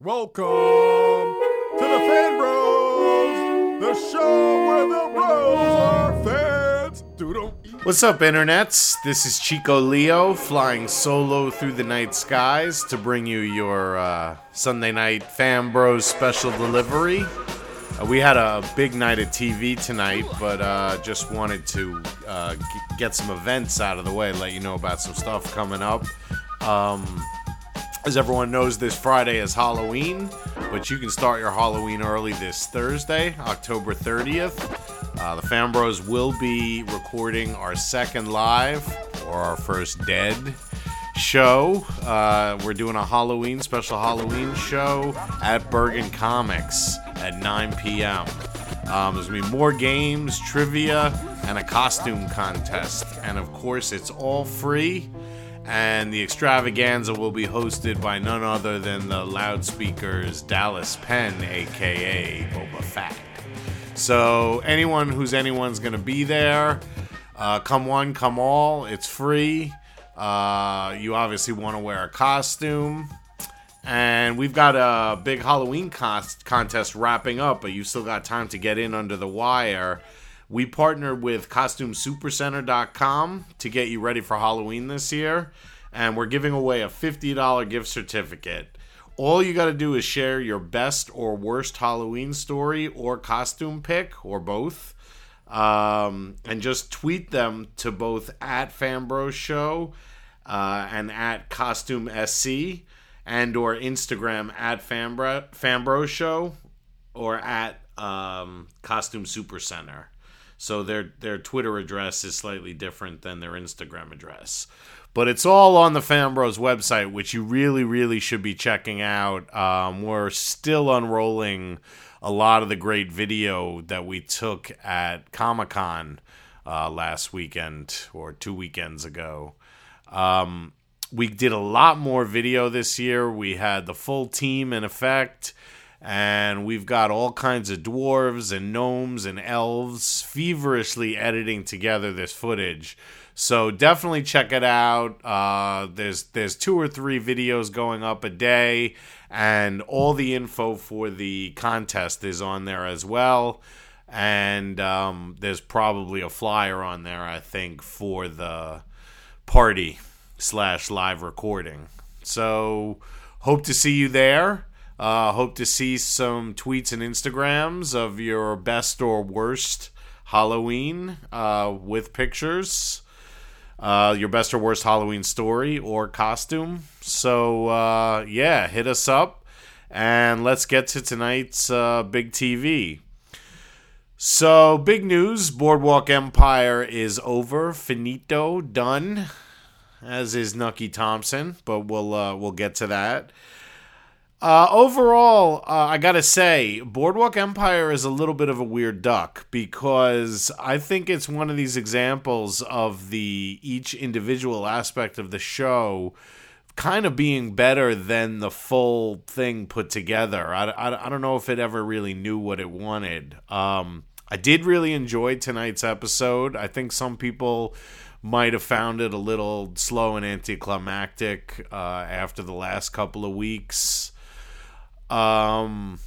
Welcome to the Fan Bros, the show where the bros are fans. What's up, internets? This is Chico Leo flying solo through the night skies to bring you your uh, Sunday night Fan Bros special delivery. Uh, we had a big night of TV tonight, but uh, just wanted to uh, g- get some events out of the way, let you know about some stuff coming up. Um, as everyone knows, this Friday is Halloween, but you can start your Halloween early this Thursday, October 30th. Uh, the Fan Bros will be recording our second live, or our first dead show. Uh, we're doing a Halloween, special Halloween show at Bergen Comics at 9 p.m. Um, there's gonna be more games, trivia, and a costume contest. And of course, it's all free and the extravaganza will be hosted by none other than the loudspeakers Dallas Penn, aka Boba Fett. So anyone who's anyone's gonna be there. Uh, come one, come all. It's free. Uh, you obviously want to wear a costume. And we've got a big Halloween cost- contest wrapping up, but you still got time to get in under the wire. We partnered with CostumeSuperCenter.com to get you ready for Halloween this year, and we're giving away a $50 gift certificate. All you got to do is share your best or worst Halloween story or costume pick, or both, um, and just tweet them to both at Fanbros Show uh, and at Costume SC, and or Instagram at Fanbros Show or at um, Costume Super Center. So their their Twitter address is slightly different than their Instagram address. But it's all on the Fanbros website, which you really, really should be checking out. Um, we're still unrolling a lot of the great video that we took at Comic Con uh, last weekend or two weekends ago. Um, we did a lot more video this year. We had the full team in effect and we've got all kinds of dwarves and gnomes and elves feverishly editing together this footage. So definitely check it out. Uh, there's there's two or three videos going up a day, and all the info for the contest is on there as well. And um, there's probably a flyer on there, I think, for the party slash live recording. So hope to see you there. Uh, hope to see some tweets and Instagrams of your best or worst Halloween uh, with pictures. Uh, your best or worst Halloween story or costume. So, uh, yeah, hit us up and let's get to tonight's uh, big TV. So, big news Boardwalk Empire is over, finito, done, as is Nucky Thompson, but we'll, uh, we'll get to that. Uh, overall, uh, I gotta say, Boardwalk Empire is a little bit of a weird duck because I think it's one of these examples of the each individual aspect of the show kind of being better than the full thing put together. I, I, I don't know if it ever really knew what it wanted. Um, I did really enjoy tonight's episode. I think some people might have found it a little slow and anticlimactic uh, after the last couple of weeks. Um,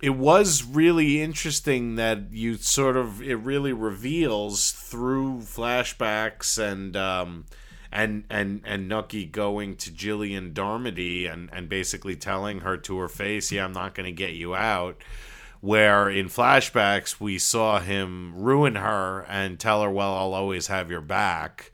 it was really interesting that you sort of it really reveals through flashbacks and um, and and and Nucky going to Gillian Darmody and and basically telling her to her face, "Yeah, I'm not going to get you out." Where in flashbacks we saw him ruin her and tell her, "Well, I'll always have your back."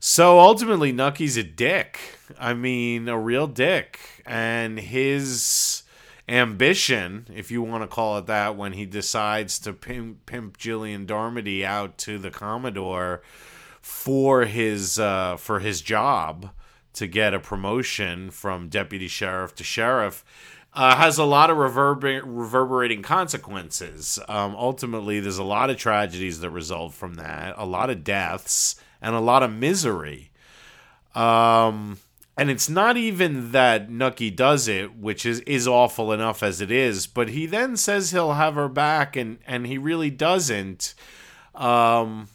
So ultimately, Nucky's a dick. I mean, a real dick, and his ambition, if you want to call it that, when he decides to pimp, pimp Gillian Darmody out to the Commodore for his uh, for his job to get a promotion from deputy sheriff to sheriff. Uh, has a lot of reverber- reverberating consequences. Um, ultimately, there's a lot of tragedies that result from that, a lot of deaths, and a lot of misery. Um, and it's not even that Nucky does it, which is is awful enough as it is, but he then says he'll have her back, and and he really doesn't. Um,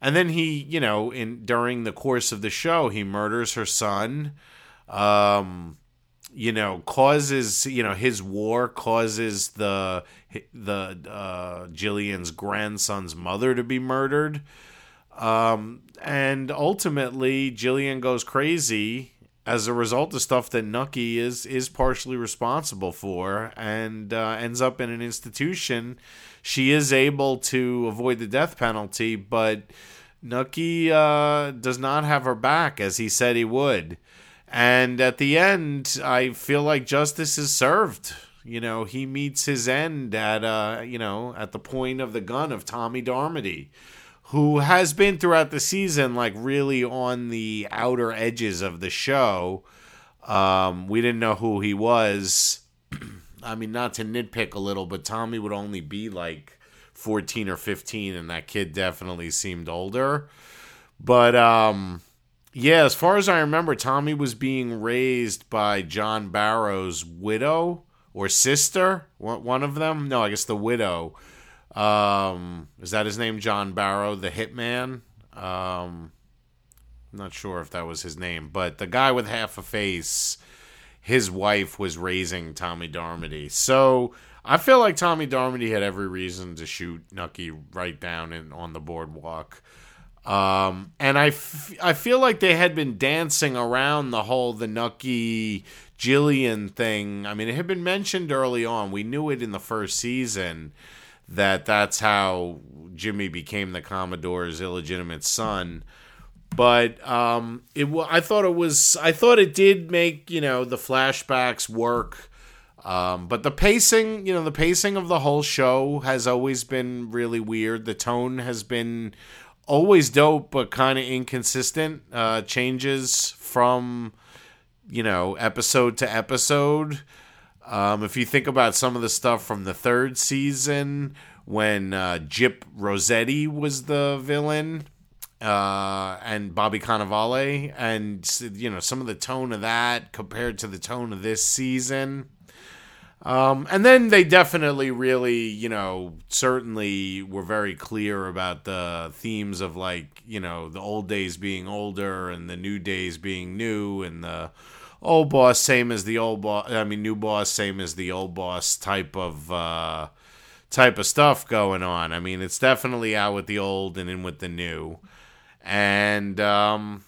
and then he, you know, in during the course of the show, he murders her son. Um, you know, causes you know his war causes the the uh, Gillian's grandson's mother to be murdered, um, and ultimately Jillian goes crazy as a result of stuff that Nucky is is partially responsible for, and uh, ends up in an institution. She is able to avoid the death penalty, but Nucky uh, does not have her back as he said he would. And at the end, I feel like justice is served. You know, he meets his end at uh, you know, at the point of the gun of Tommy Darmody, who has been throughout the season like really on the outer edges of the show. Um, we didn't know who he was. I mean, not to nitpick a little, but Tommy would only be like 14 or 15 and that kid definitely seemed older. But um yeah, as far as I remember, Tommy was being raised by John Barrow's widow or sister, one of them. No, I guess the widow. Um, is that his name, John Barrow, the hitman? Um, I'm not sure if that was his name, but the guy with half a face, his wife was raising Tommy Darmody. So I feel like Tommy Darmody had every reason to shoot Nucky right down in on the boardwalk. Um, and I, f- I feel like they had been dancing around the whole the Nucky Gillian thing. I mean, it had been mentioned early on. We knew it in the first season that that's how Jimmy became the Commodore's illegitimate son. But um, it I thought it was I thought it did make you know the flashbacks work. Um, but the pacing, you know, the pacing of the whole show has always been really weird. The tone has been always dope, but kind of inconsistent. Uh, changes from you know episode to episode. Um, if you think about some of the stuff from the third season, when uh, Gyp Rosetti was the villain, uh, and Bobby Cannavale, and you know some of the tone of that compared to the tone of this season. Um, and then they definitely really, you know, certainly were very clear about the themes of like, you know, the old days being older and the new days being new and the old boss same as the old boss. I mean, new boss same as the old boss type of uh, type of stuff going on. I mean, it's definitely out with the old and in with the new. And um,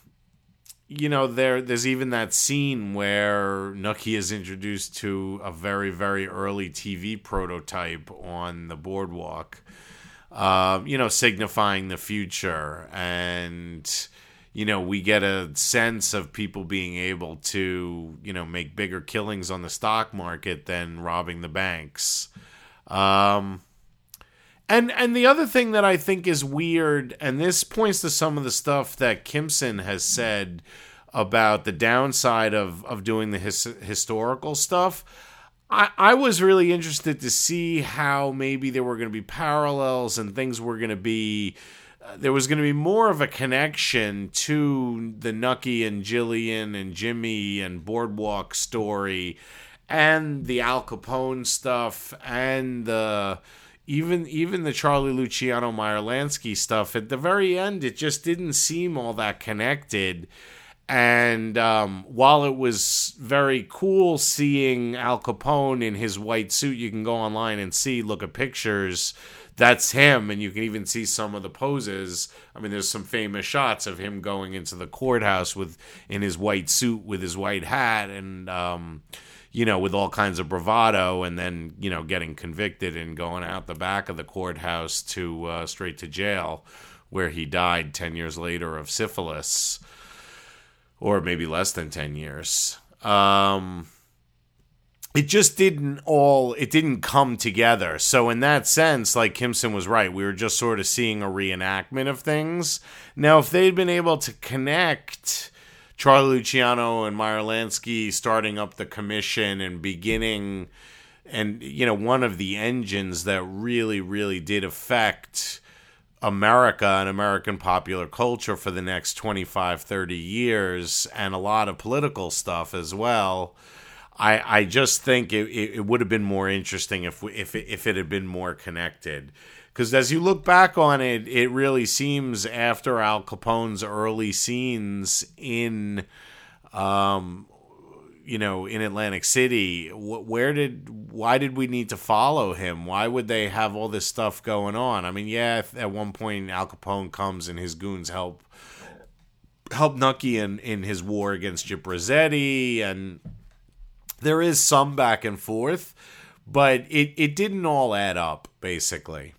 you know, there there's even that scene where Nucky is introduced to a very very early TV prototype on the boardwalk, uh, you know, signifying the future, and you know we get a sense of people being able to you know make bigger killings on the stock market than robbing the banks. Um, and and the other thing that I think is weird, and this points to some of the stuff that Kimson has said about the downside of of doing the his, historical stuff. I, I was really interested to see how maybe there were going to be parallels and things were going to be there was going to be more of a connection to the Nucky and Gillian and Jimmy and Boardwalk story and the Al Capone stuff and the even even the Charlie Luciano Meyer Lansky stuff, at the very end, it just didn't seem all that connected. And um, while it was very cool seeing Al Capone in his white suit, you can go online and see, look at pictures. That's him, and you can even see some of the poses. I mean, there's some famous shots of him going into the courthouse with in his white suit with his white hat, and um, you know, with all kinds of bravado, and then you know, getting convicted and going out the back of the courthouse to uh, straight to jail, where he died ten years later of syphilis, or maybe less than ten years. Um, it just didn't all it didn't come together so in that sense like kimson was right we were just sort of seeing a reenactment of things now if they'd been able to connect Charlie Luciano and Meyer Lansky starting up the commission and beginning, and you know, one of the engines that really, really did affect America and American popular culture for the next 25, 30 years, and a lot of political stuff as well. I, I just think it, it, it would have been more interesting if we, if it, if it had been more connected because as you look back on it, it really seems after Al Capone's early scenes in, um, you know, in Atlantic City. Where did, why did we need to follow him? Why would they have all this stuff going on? I mean, yeah, at one point Al Capone comes and his goons help help Nucky in, in his war against Gyp Rosetti, and there is some back and forth, but it, it didn't all add up, basically.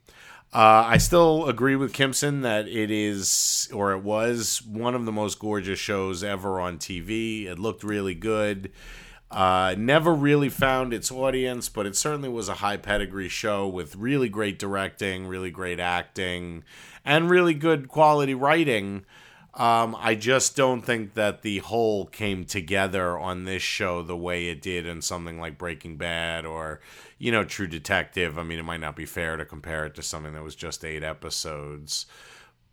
Uh, I still agree with Kimson that it is, or it was, one of the most gorgeous shows ever on TV. It looked really good. Uh, never really found its audience, but it certainly was a high pedigree show with really great directing, really great acting, and really good quality writing. Um, I just don't think that the whole came together on this show the way it did in something like Breaking Bad or you know, True Detective. I mean, it might not be fair to compare it to something that was just eight episodes,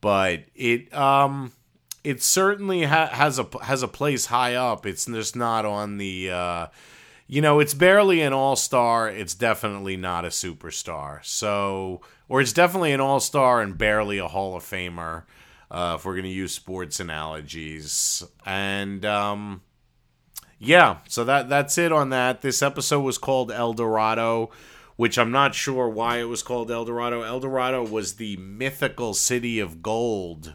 but it um it certainly ha- has a has a place high up. It's just not on the uh you know, it's barely an all-star, it's definitely not a superstar. So, or it's definitely an all-star and barely a Hall of Famer. Uh, if we're going to use sports analogies. And um, yeah, so that that's it on that. This episode was called El Dorado, which I'm not sure why it was called El Dorado. El Dorado was the mythical city of gold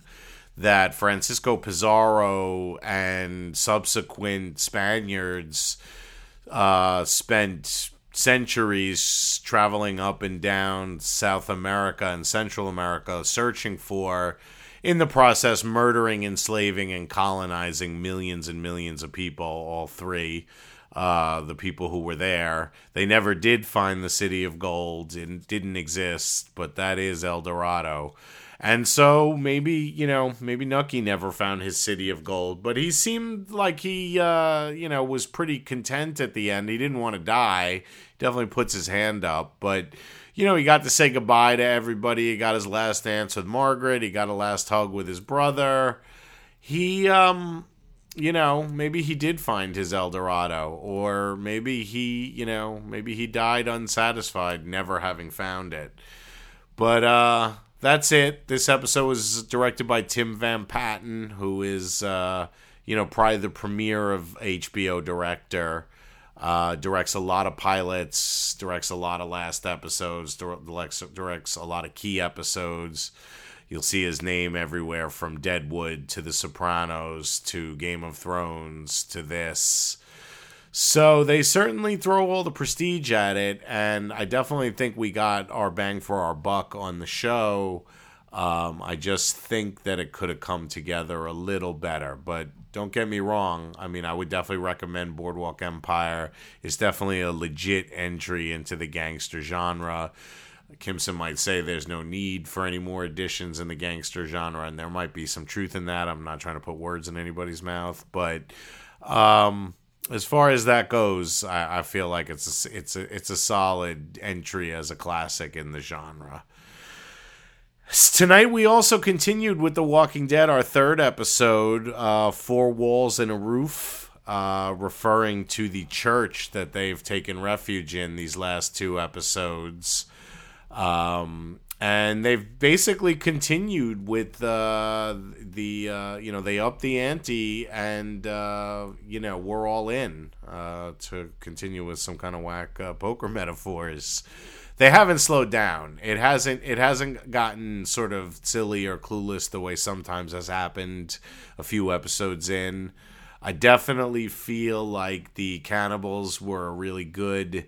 that Francisco Pizarro and subsequent Spaniards uh, spent centuries traveling up and down South America and Central America searching for in the process murdering, enslaving, and colonizing millions and millions of people, all three. Uh, the people who were there. They never did find the city of gold. It didn't exist, but that is El Dorado. And so maybe, you know, maybe Nucky never found his city of gold, but he seemed like he, uh, you know, was pretty content at the end. He didn't want to die. Definitely puts his hand up, but you know, he got to say goodbye to everybody. He got his last dance with Margaret. He got a last hug with his brother. He, um, you know, maybe he did find his El Dorado, or maybe he, you know, maybe he died unsatisfied, never having found it. But uh, that's it. This episode was directed by Tim Van Patten, who is, uh, you know, probably the premier of HBO director. Uh, directs a lot of pilots, directs a lot of last episodes, directs, directs a lot of key episodes. You'll see his name everywhere from Deadwood to The Sopranos to Game of Thrones to this. So they certainly throw all the prestige at it, and I definitely think we got our bang for our buck on the show. Um, I just think that it could have come together a little better, but don't get me wrong. I mean, I would definitely recommend Boardwalk Empire. It's definitely a legit entry into the gangster genre. Kimson might say there's no need for any more additions in the gangster genre, and there might be some truth in that. I'm not trying to put words in anybody's mouth, but um, as far as that goes, I, I feel like it's a, it's a it's a solid entry as a classic in the genre. Tonight we also continued with The Walking Dead, our third episode, uh, Four Walls and a Roof, uh, referring to the church that they've taken refuge in these last two episodes. Um, and they've basically continued with uh, the, uh, you know, they up the ante and, uh, you know, we're all in uh, to continue with some kind of whack poker metaphors they haven't slowed down. It hasn't it hasn't gotten sort of silly or clueless the way sometimes has happened a few episodes in. I definitely feel like the cannibals were a really good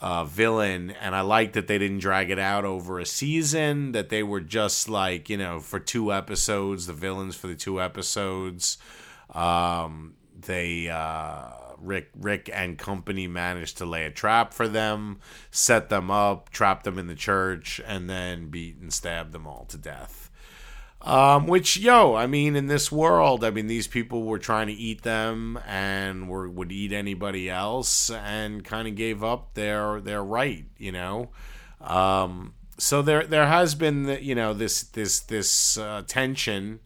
uh, villain, and I like that they didn't drag it out over a season. That they were just like you know for two episodes, the villains for the two episodes. Um, they uh, Rick Rick and company managed to lay a trap for them, set them up, trap them in the church, and then beat and stab them all to death. Um, which yo, I mean, in this world, I mean, these people were trying to eat them and were would eat anybody else, and kind of gave up their their right, you know. Um, so there there has been you know this this this uh, tension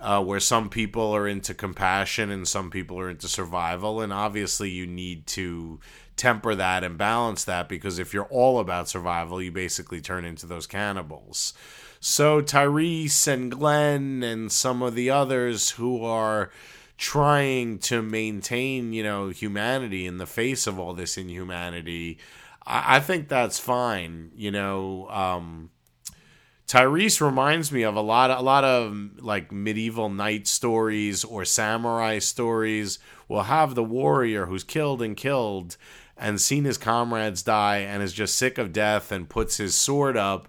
uh, where some people are into compassion and some people are into survival. And obviously, you need to temper that and balance that because if you're all about survival, you basically turn into those cannibals. So, Tyreese and Glenn and some of the others who are trying to maintain, you know, humanity in the face of all this inhumanity, I, I think that's fine. You know, um, Tyreese reminds me of a lot, a lot of like medieval knight stories or samurai stories. Will have the warrior who's killed and killed, and seen his comrades die, and is just sick of death, and puts his sword up,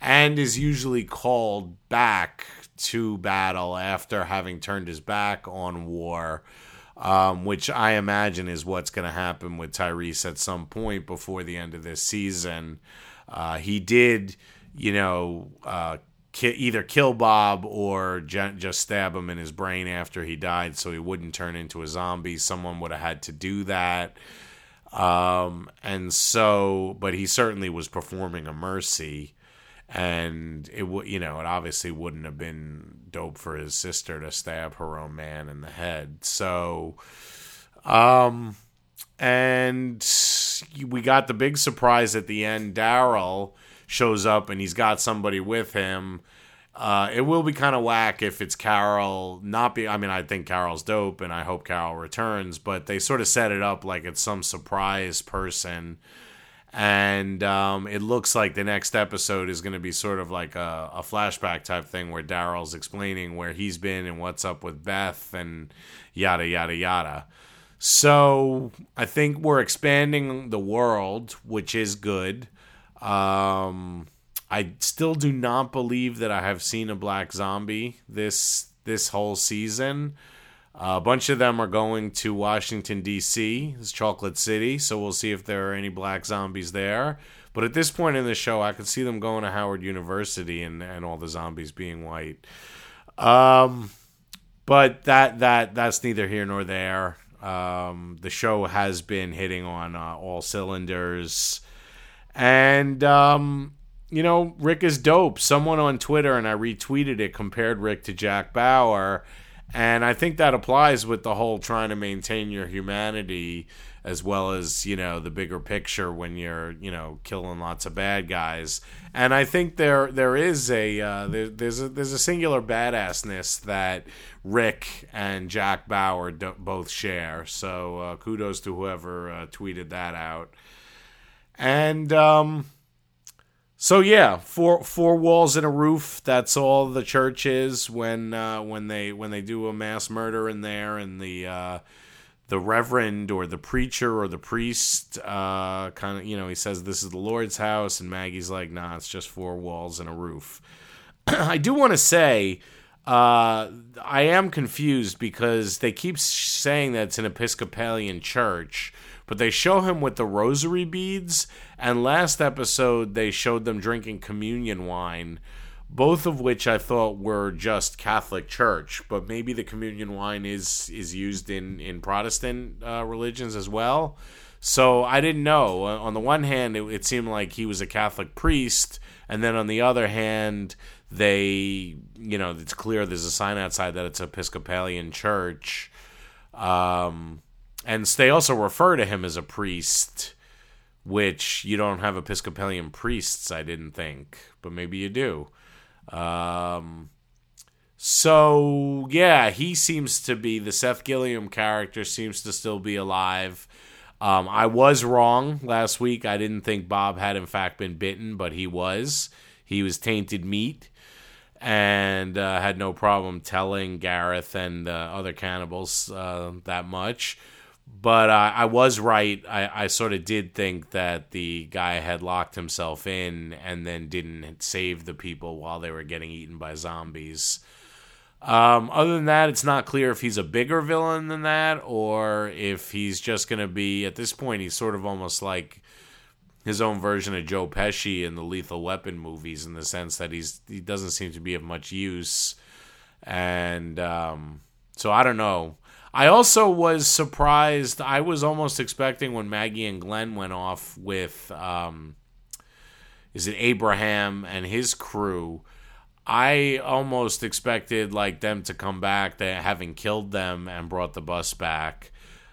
and is usually called back to battle after having turned his back on war. Um, which I imagine is what's going to happen with Tyreese at some point before the end of this season. Uh, he did you know, uh, ki- either kill Bob or just stab him in his brain after he died so he wouldn't turn into a zombie. Someone would have had to do that. Um, and so, but he certainly was performing a mercy. And it would, you know, it obviously wouldn't have been dope for his sister to stab her own man in the head. So, um, and we got the big surprise at the end. Daryl shows up and he's got somebody with him. Uh, it will be kind of whack if it's Carol not be. I mean, I think Carol's dope, and I hope Carol returns. But they sort of set it up like it's some surprise person, and um, it looks like the next episode is going to be sort of like a, a flashback type thing where Daryl's explaining where he's been and what's up with Beth and yada yada yada. So I think we're expanding the world, which is good. Um, I still do not believe that I have seen a black zombie this this whole season. Uh, a bunch of them are going to Washington D.C., it's Chocolate City, so we'll see if there are any black zombies there. But at this point in the show, I could see them going to Howard University and, and all the zombies being white. Um, but that that that's neither here nor there. Um, the show has been hitting on uh, all cylinders. And, um, you know, Rick is dope. Someone on Twitter, and I retweeted it, compared Rick to Jack Bauer. And I think that applies with the whole trying to maintain your humanity as well as, you know, the bigger picture when you're, you know, killing lots of bad guys. And I think there there is a uh, there, there's a there's a singular badassness that Rick and Jack Bauer do, both share. So uh, kudos to whoever uh, tweeted that out. And um, so yeah, four four walls and a roof. That's all the church is when uh, when they when they do a mass murder in there, and the uh, the reverend or the preacher or the priest uh, kind of you know he says this is the Lord's house, and Maggie's like, nah, it's just four walls and a roof. I do want to say. Uh, I am confused because they keep saying that it's an Episcopalian church, but they show him with the rosary beads. And last episode, they showed them drinking communion wine, both of which I thought were just Catholic Church. But maybe the communion wine is is used in in Protestant uh, religions as well. So I didn't know. On the one hand, it, it seemed like he was a Catholic priest, and then on the other hand, they, you know, it's clear there's a sign outside that it's Episcopalian church. Um, and they also refer to him as a priest, which you don't have Episcopalian priests, I didn't think, but maybe you do. Um, so yeah, he seems to be the Seth Gilliam character seems to still be alive. Um, I was wrong last week. I didn't think Bob had in fact been bitten, but he was. He was tainted meat and uh, had no problem telling Gareth and uh, other cannibals uh, that much but uh, I was right. I, I sort of did think that the guy had locked himself in and then didn't save the people while they were getting eaten by zombies. Um, other than that, it's not clear if he's a bigger villain than that or if he's just going to be, at this point, he's sort of almost like his own version of Joe Pesci in the Lethal Weapon movies in the sense that he's he doesn't seem to be of much use. And um, so I don't know. I also was surprised. I was almost expecting when Maggie and Glenn went off with, um, is it Abraham and his crew? I almost expected like them to come back, they having killed them and brought the bus back.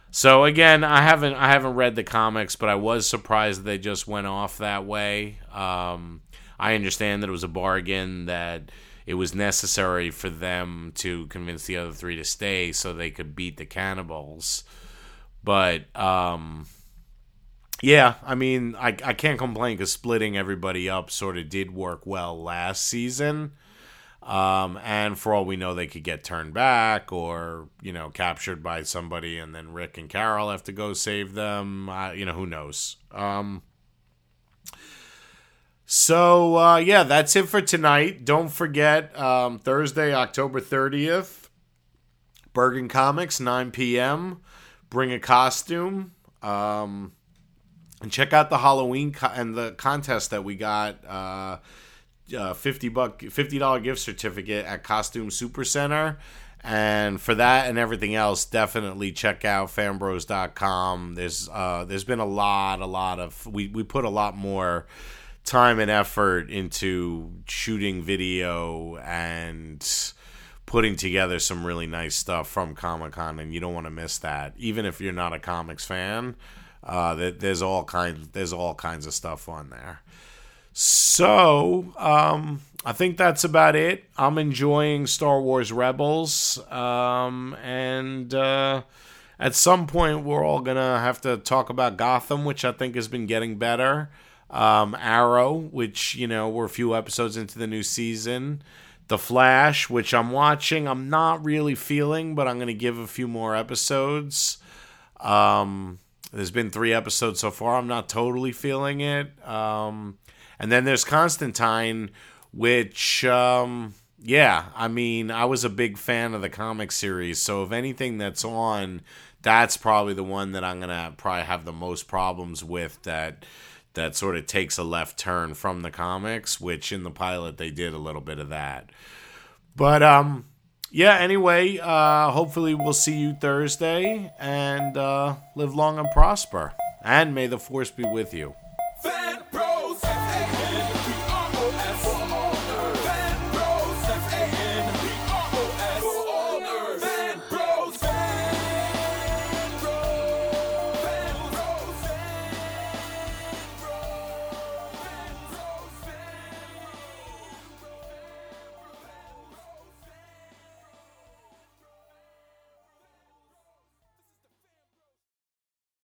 So again, I haven't I haven't read the comics, but I was surprised that they just went off that way. Um, I understand that it was a bargain that it was necessary for them to convince the other three to stay so they could beat the cannibals. But um, yeah, I mean, I, I can't complain because splitting everybody up sort of did work well last season. Um, and for all we know, they could get turned back or, you know, captured by somebody and then Rick and Carol have to go save them. Uh, you know, who knows? Um, so, uh, yeah, that's it for tonight. Don't forget um, Thursday, October 30th, Bergen Comics, 9 p.m. Bring a costume. Um, and check out the Halloween co- and the contest that we got. Uh, uh, 50 buck 50 dollar gift certificate at Costume Super Center. And for that and everything else, definitely check out fanbros.com. There's uh, there's been a lot, a lot of we, we put a lot more time and effort into shooting video and putting together some really nice stuff from Comic Con, and you don't want to miss that. Even if you're not a comics fan, uh, there's all kinds there's all kinds of stuff on there. So, um, I think that's about it. I'm enjoying Star Wars Rebels. Um, and uh, at some point, we're all to have to talk about Gotham, which I think has been getting better. Um, Arrow, which, you know, we're a few episodes into the new season. The Flash, which I'm watching. I'm not really feeling, but I'm going to give a few more episodes. Um, there's been three episodes so far. I'm not totally feeling it. Um, and then there's Constantine, which, um, yeah, I mean, I was a big fan of the comic series. So if anything that's on, that's probably the one that I'm gonna probably have the most problems with. That that sort of takes a left turn from the comics, which in the pilot they did a little bit of that. But um, yeah. Anyway, uh, hopefully we'll see you Thursday and uh, live long and prosper. And may the force be with you.